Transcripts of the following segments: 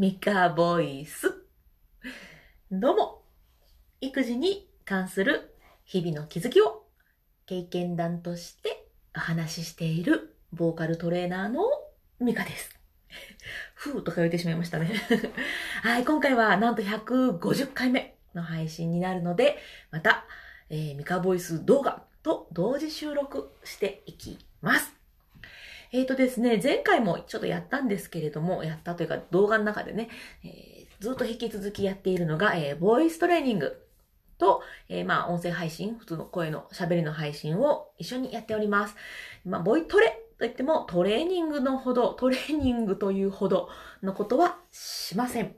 ミカボイス。どうも、育児に関する日々の気づきを経験談としてお話ししているボーカルトレーナーのミカです。ふーとか言ってしまいましたね。はい、今回はなんと150回目の配信になるので、また、えー、ミカボイス動画と同時収録していきます。えっ、ー、とですね、前回もちょっとやったんですけれども、やったというか動画の中でね、えー、ずっと引き続きやっているのが、えー、ボイストレーニングと、えー、まあ、音声配信、普通の声の喋りの配信を一緒にやっております。まあ、ボイトレといっても、トレーニングのほど、トレーニングというほどのことはしません。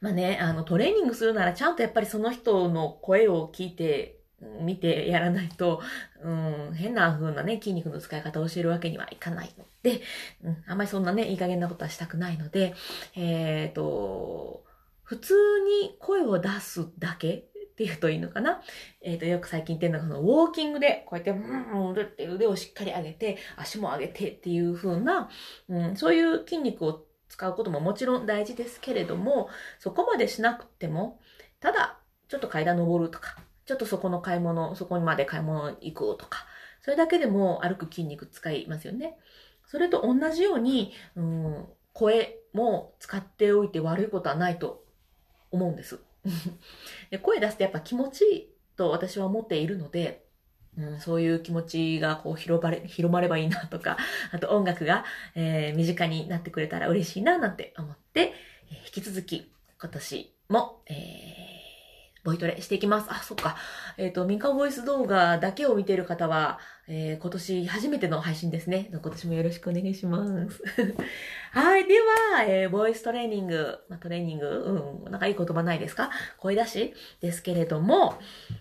まあね、あの、トレーニングするならちゃんとやっぱりその人の声を聞いて、見てやらないと、うん、変な風なね、筋肉の使い方を教えるわけにはいかないので、うん、あんまりそんなね、いい加減なことはしたくないので、えっ、ー、と、普通に声を出すだけって言うといいのかな。えっ、ー、と、よく最近言ってるのが、そのウォーキングで、こうやって、うん、うん、って腕をしっかり上げて、足も上げてっていう風な、うん、そういう筋肉を使うことももちろん大事ですけれども、そこまでしなくても、ただ、ちょっと階段登るとか、ちょっとそこの買い物、そこにまで買い物行こうとか、それだけでも歩く筋肉使いますよね。それと同じように、うん、声も使っておいて悪いことはないと思うんです。で声出すとやっぱ気持ちいいと私は思っているので、うん、そういう気持ちがこう広まれ、広まればいいなとか、あと音楽が、えー、身近になってくれたら嬉しいななんて思って、えー、引き続き今年も、えーボイトレしていきます。あ、そっか。えっ、ー、と、ミカボイス動画だけを見ている方は、えー、今年初めての配信ですね。今年もよろしくお願いします。はい。では、えー、ボイストレーニング、まあ、トレーニング、うん、なんかいい言葉ないですか？声出しですけれども、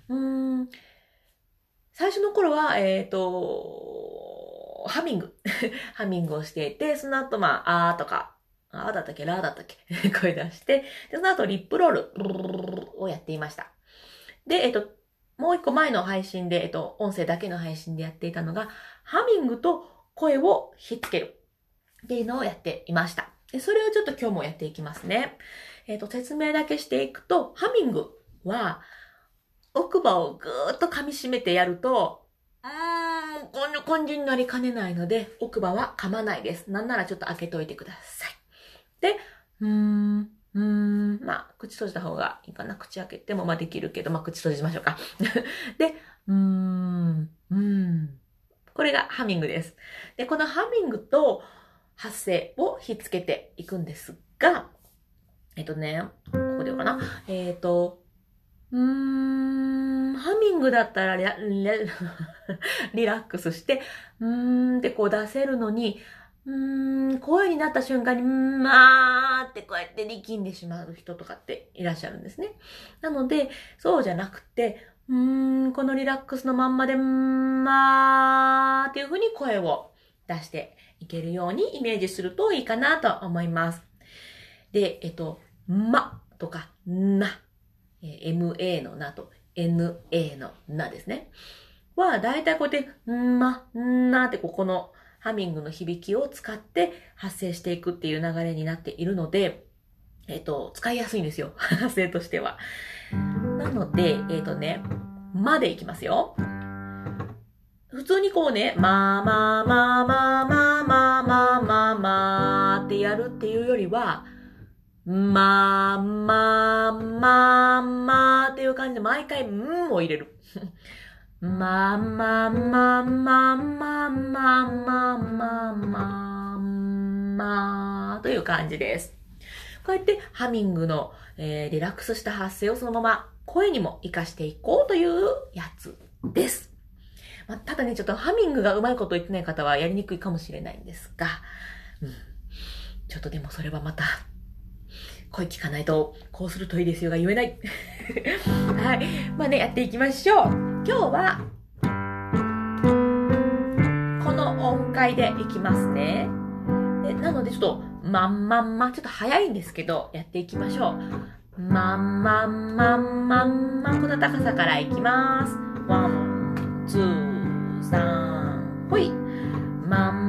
うん、最初の頃は、えっ、ー、と、ハミング。ハミングをしていて、その後、まあ、あーとか、あーだったっけ？ラーだったっけ？声出して、で、その後リップロールをやっていました。で、えっと、もう一個前の配信で、えっと、音声だけの配信でやっていたのが、ハミングと声をひっつけるっていうのをやっていました。でそれをちょっと今日もやっていきますね。えっと、説明だけしていくと、ハミングは、奥歯をぐーっと噛み締めてやると、うーん、こんな感じになりかねないので、奥歯は噛まないです。なんならちょっと開けといてください。で、うーん、うーん、まあ、口閉じた方がいいかな。口開けてもまあできるけど、まあ口閉じましょうか。で、うーん、うーん。これがハミングです。で、このハミングと発声をひっつけていくんですが、えっとね、ここでようかな。えっ、ー、と、うーん、ハミングだったらリラックスして、うーんってこう出せるのに、うーん、声になった瞬間に、まーってこうやって力んでしまう人とかっていらっしゃるんですね。なので、そうじゃなくて、うーん、このリラックスのまんまで、まーっていう風に声を出していけるようにイメージするといいかなと思います。で、えっと、まとか、な、ma のなと na のなですね。は、だいたいこうやって、ま、んなってここのハミングの響きを使って発声していくっていう流れになっているので、えっ、ー、と、使いやすいんですよ。発声としては。なので、えっ、ー、とね、までいきますよ。普通にこうね、まあまあまあまあまあまあまあまあまあってやるっていうよりは、まあまあまあまあっていう感じで毎回、んを入れる。まあまあまあまあまあまあまあまあまあまという感じです。こうやってハミングの、えー、リラックスした発声をそのまま声にも活かしていこうというやつです。まあ、ただね、ちょっとハミングがうまいこと言ってない方はやりにくいかもしれないんですが、うん、ちょっとでもそれはまた声聞かないと、こうするといいですよが言えない。はい。まあね、やっていきましょう。今日はこの音階でいきますね。なのでちょっとまんまんま、ちょっと早いんですけど、やっていきましょう。まんまんまんまんまん、この高さからいきます。 one、two、サン、ほい。まん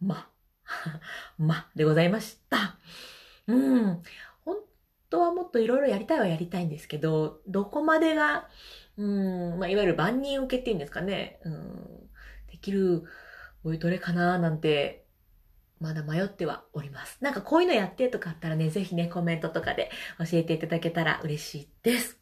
ま。までございました。うん。本当はもっといろいろやりたいはやりたいんですけど、どこまでが、うん、まあ、いわゆる万人受けっていうんですかね。うん、できる、おいどれかななんて、まだ迷ってはおります。なんかこういうのやってとかあったらね、ぜひね、コメントとかで教えていただけたら嬉しいです。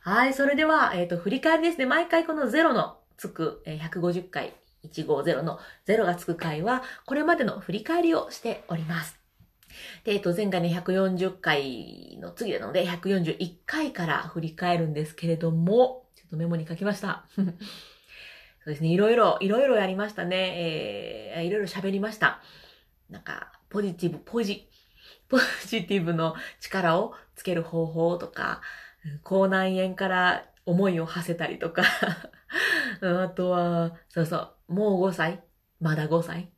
はい、それでは、えっ、ー、と、振り返りですね。毎回この0のつく、え、150回、150の0がつく回は、これまでの振り返りをしております。で、えっ、と、前回ね、140回の次なので、141回から振り返るんですけれども、ちょっとメモに書きました。そうですね、いろいろ、いろいろやりましたね。えー、いろいろ喋りました。なんか、ポジティブ、ポジ、ポジティブの力をつける方法とか、口内炎から思いを馳せたりとか あとは、そうそう、もう5歳？まだ5歳？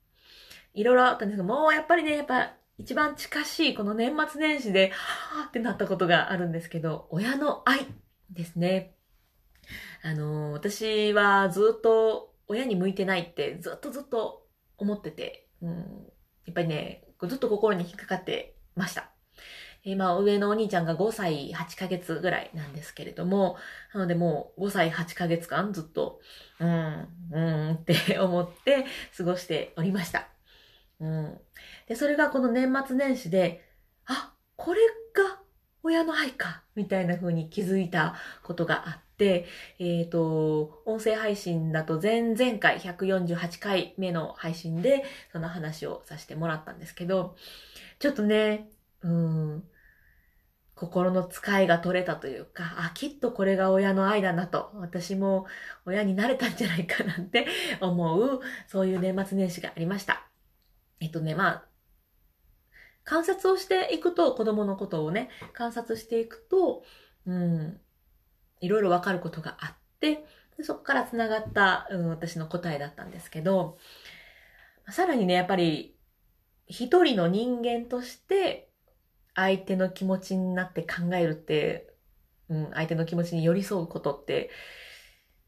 いろいろあったんですけど、もうやっぱりね、やっぱ一番近しいこの年末年始で、はぁってなったことがあるんですけど、親の愛ですね。あの、私はずっと親に向いてないってずっとずっと思ってて、うん、やっぱりね、ずっと心に引っかかってました。今、上のお兄ちゃんが5歳8ヶ月ぐらいなんですけれども、なのでもう5歳8ヶ月間ずっと、うん、うんって思って過ごしておりました。うん。で、それがこの年末年始で、あ、これが親の愛か、みたいな風に気づいたことがあって、えっ、ー、と、音声配信だと前々回148回目の配信でその話をさせてもらったんですけど、ちょっとね、うん、心の使いが取れたというか、あ、きっとこれが親の愛だなと、私も親になれたんじゃないかなって 思う、そういう年末年始がありました。えっとね、まあ、観察をしていくと、子供のことをね、観察していくと、うん、いろいろわかることがあって、そこから繋がった、うん、私の答えだったんですけど、さらにね、やっぱり、一人の人間として、相手の気持ちになって考えるって、うん、相手の気持ちに寄り添うことって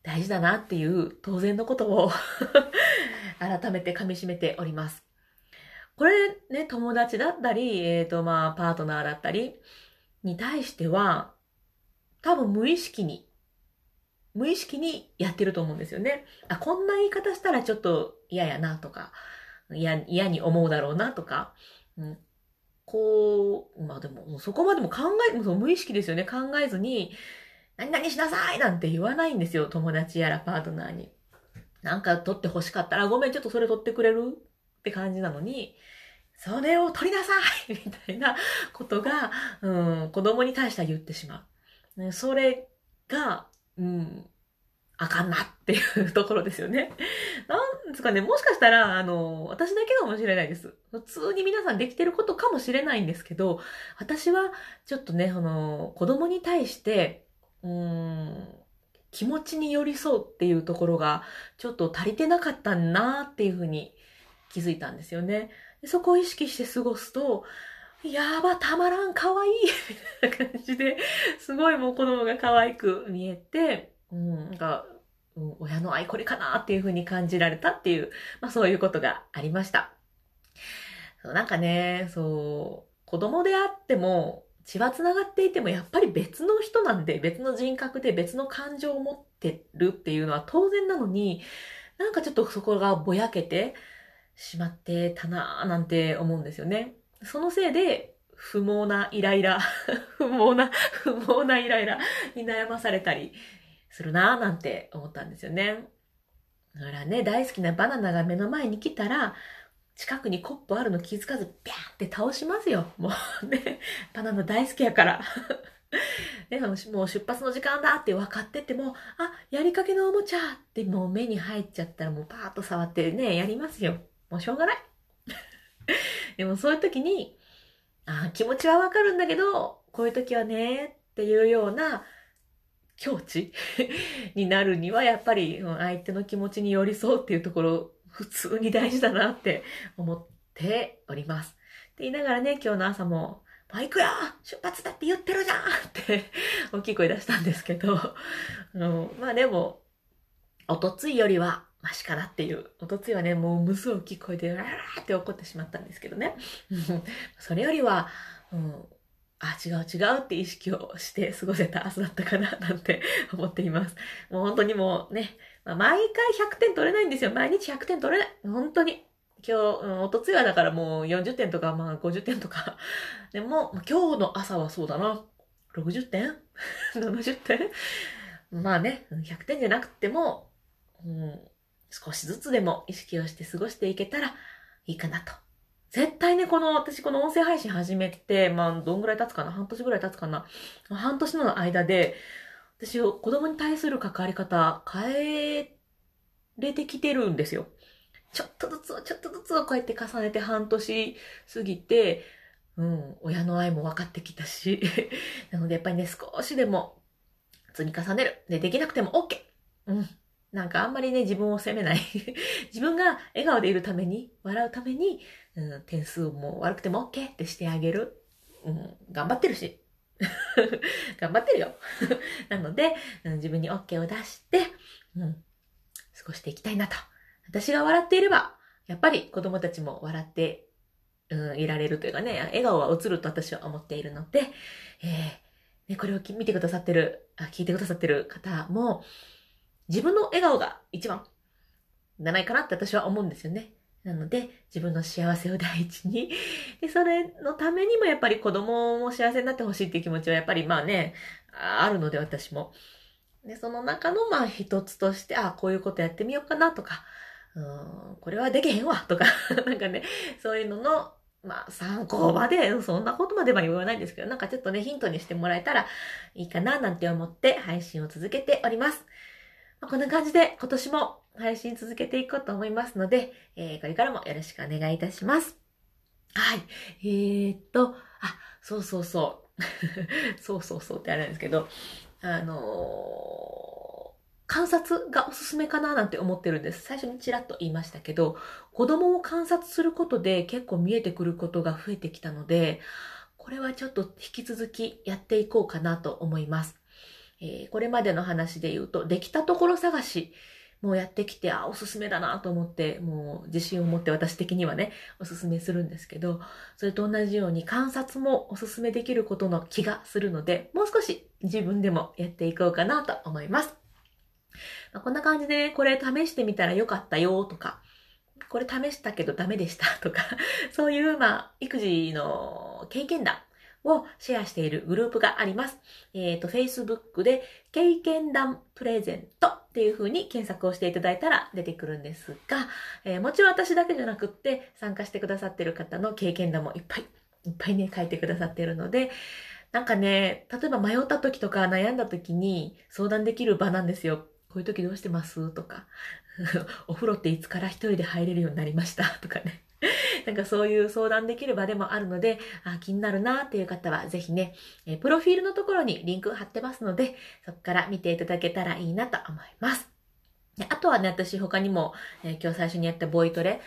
大事だなっていう当然のことを 改めて噛み締めております。これね、友達だったり、えっ、ー、とまあパートナーだったりに対しては多分無意識に無意識にやってると思うんですよね。あ、こんな言い方したらちょっと嫌やなとか、嫌に思うだろうなとか、うん、こう、まあでも、そこまでも考え、もう無意識ですよね。考えずに、何々しなさいなんて言わないんですよ。友達やらパートナーに。なんか取って欲しかったら、ごめん、ちょっとそれ取ってくれるって感じなのに、それを取りなさい みたいなことが、うん、子供に対しては言ってしまう。それが、うん、あかんなっていうところですよね。なんですかね、もしかしたら、あの、私だけかもしれないです。普通に皆さんできてることかもしれないんですけど、私はちょっとね、あの、子供に対して、うーん、気持ちに寄り添うっていうところが、ちょっと足りてなかったなっていうふうに気づいたんですよね。そこを意識して過ごすと、やば、たまらん、かわいいみたいな感じで、すごいもう子供が可愛く見えて、うん、なんか、うん、親の愛これかなっていう風に感じられたっていう、まあそういうことがありました。そうなんかね、そう、子供であっても、血は繋がっていてもやっぱり別の人なんで、別の人格で別の感情を持ってるっていうのは当然なのに、なんかちょっとそこがぼやけてしまってたなぁなんて思うんですよね。そのせいで、不毛なイライラ、不毛な、不毛なイライラに悩まされたりするなぁなんて思ったんですよね。だからね、大好きなバナナが目の前に来たら、近くにコップあるの気づかず、ピャーって倒しますよ。もうね、バナナ大好きやから。ね、もう出発の時間だって分かってても、あ、やりかけのおもちゃってもう目に入っちゃったらもうパーッと触ってね、やりますよ。もうしょうがない。でもそういう時に、あ気持ちはわかるんだけど、こういう時はね、っていうような境地？になるには、やっぱり相手の気持ちに寄り添うっていうところ、普通に大事だなって思っております。って言いながらね、今日の朝も、もう行くよ出発だって言ってるじゃんって 大きい声出したんですけど、うん、まあでも、おとついよりは、マシかなっていう。おとついはね、もう無数大きい声で、わーって怒ってしまったんですけどね。それよりは、うん、あ、違う違うって意識をして過ごせた明日だったかななんて 思っています。もう本当にもうね、まあ、毎回100点取れないんですよ。毎日100点取れない。本当に。今日、うん、おとついはだからもう40点とか、まあ50点とか。でも、今日の朝はそうだな。60点 ?70 点？まあね、100点じゃなくても、うん、少しずつでも意識をして過ごしていけたらいいかなと。絶対ね、この、私この音声配信始めて、まあ、どんぐらい経つかな？半年ぐらい経つかな？半年の間で、私、子供に対する関わり方、変えれてきてるんですよ。ちょっとずつちょっとずつをこうやって重ねて半年過ぎて、うん、親の愛も分かってきたし、なのでやっぱりね、少しでも積み重ねる。で、できなくても OK! うん。なんかあんまりね、自分を責めない 自分が笑顔でいるために、笑うために、うん、点数も悪くても OK ってしてあげる。うん、頑張ってるし。頑張ってるよ。なので、うん、自分に OK を出して、うん、過ごしていきたいなと。私が笑っていれば、やっぱり子供たちも笑って、うん、いられるというかね、笑顔は映ると私は思っているので、えー、ね、これを見てくださってる、聞いてくださってる方も、自分の笑顔が一番じゃないかなって私は思うんですよね。なので、自分の幸せを第一に。で、それのためにもやっぱり子供も幸せになってほしいっていう気持ちはやっぱりまあね、あるので私も。で、その中のまあ一つとして、あ、こういうことやってみようかなとか、うん、これはできへんわとか、なんかね、そういうのの、まあ参考まで、そんなことまでは言わないんですけど、なんかちょっとね、ヒントにしてもらえたらいいかななんて思って配信を続けております。こんな感じで今年も配信続けていこうと思いますので、えー、これからもよろしくお願いいたします。はい。えー、っと、あ、そうそうそう。そうそうそうってあれなんですけど、あのー、観察がおすすめかななんて思ってるんです。最初にちらっと言いましたけど、子供を観察することで結構見えてくることが増えてきたので、これはちょっと引き続きやっていこうかなと思います。えー、これまでの話で言うと、できたところ探し、もうやってきて、あ、おすすめだなと思って、もう自信を持って私的にはね、おすすめするんですけど、それと同じように観察もおすすめできることの気がするので、もう少し自分でもやっていこうかなと思います。まあ、こんな感じで、ね、これ試してみたらよかったよとか、これ試したけどダメでしたとか、そういう、まあ、育児の経験談をシェアしているグループがあります。えっ、ー、と、Facebook で経験談プレゼントっていう風に検索をしていただいたら出てくるんですが、えー、もちろん私だけじゃなくって参加してくださってる方の経験談もいっぱいいっぱいね、書いてくださってるので、なんかね、例えば迷った時とか悩んだ時に相談できる場なんですよ。こういう時どうしてます？とか、お風呂っていつから一人で入れるようになりました？とかね。なんかそういう相談できる場でもあるので、あ気になるなっていう方はぜひね、えプロフィールのところにリンク貼ってますので、そこから見ていただけたらいいなと思います。であとはね、私他にも、えー、今日最初にやったボイトレ、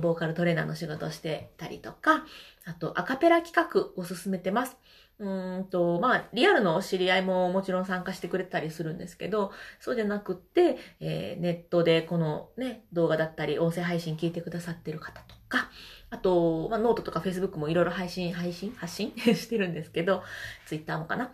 ボーカルトレーナーの仕事をしてたりとか、あとアカペラ企画を進めてます。うんと、まあ、リアルの知り合いももちろん参加してくれたりするんですけど、そうじゃなくって、えー、ネットでこのね、動画だったり、音声配信聞いてくださってる方とか、あと、まあ、ノートとかフェイスブックもいろいろ配信、配信？発 信してるんですけど、ツイッターもかな。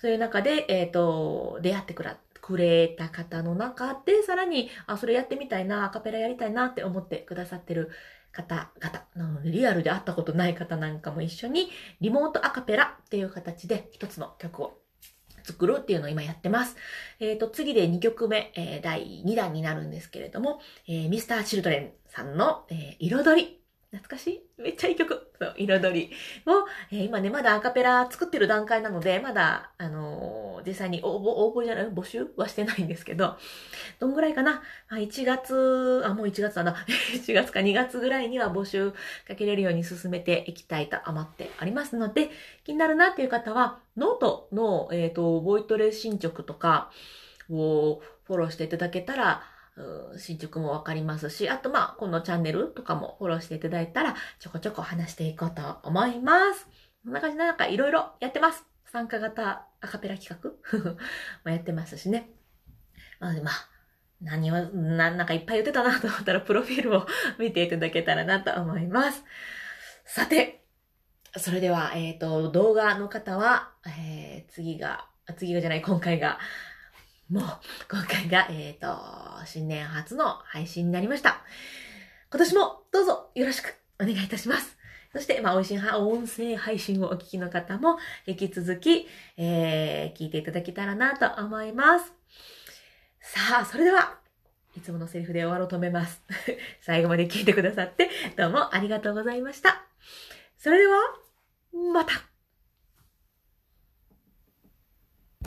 そういう中で、えっ、ー、と、出会ってくら、くれた方の中で、さらに、あ、それやってみたいな、アカペラやりたいなって思ってくださってる方々、なのでリアルで会ったことない方なんかも一緒に、リモートアカペラっていう形で一つの曲を作るっていうのを今やってます。えっ、ー、と、次で2曲目、えー、第2弾になるんですけれども、えー、ミスターチルドレンさんの、えー、彩り懐かしい？めっちゃいい曲。そう、彩りを、えー、今ね、まだアカペラ作ってる段階なので、まだ、あのー、実際に応募、応募じゃない？募集はしてないんですけど、どんぐらいかな、あ、1月、あ、もう1月だな。1月か2月ぐらいには募集かけれるように進めていきたいと思っておりますので、気になるなっていう方は、ノートの、えっ、ー、と、ボイトレ進捗とかをフォローしていただけたら、進捗もわかりますし、あとまあ、このチャンネルとかもフォローしていただいたら、ちょこちょこ話していこうと思います。こんな感じでなんかいろいろやってます。参加型アカペラ企画？もやってますしね。まあ、まあ、何を、ななんかいっぱい言ってたなと思ったら、プロフィールを見ていただけたらなと思います。さて、それでは、えっ、と、動画の方は、えー、次が、次がじゃない、今回が、もう、今回が、えっ、と、新年初の配信になりました。今年もどうぞよろしくお願いいたします。そして、まあ、美味しい音声配信をお聞きの方も、引き続き、えー、聞いていただけたらなと思います。さあ、それでは、いつものセリフで終わろうと思います。最後まで聞いてくださって、どうもありがとうございました。それでは、また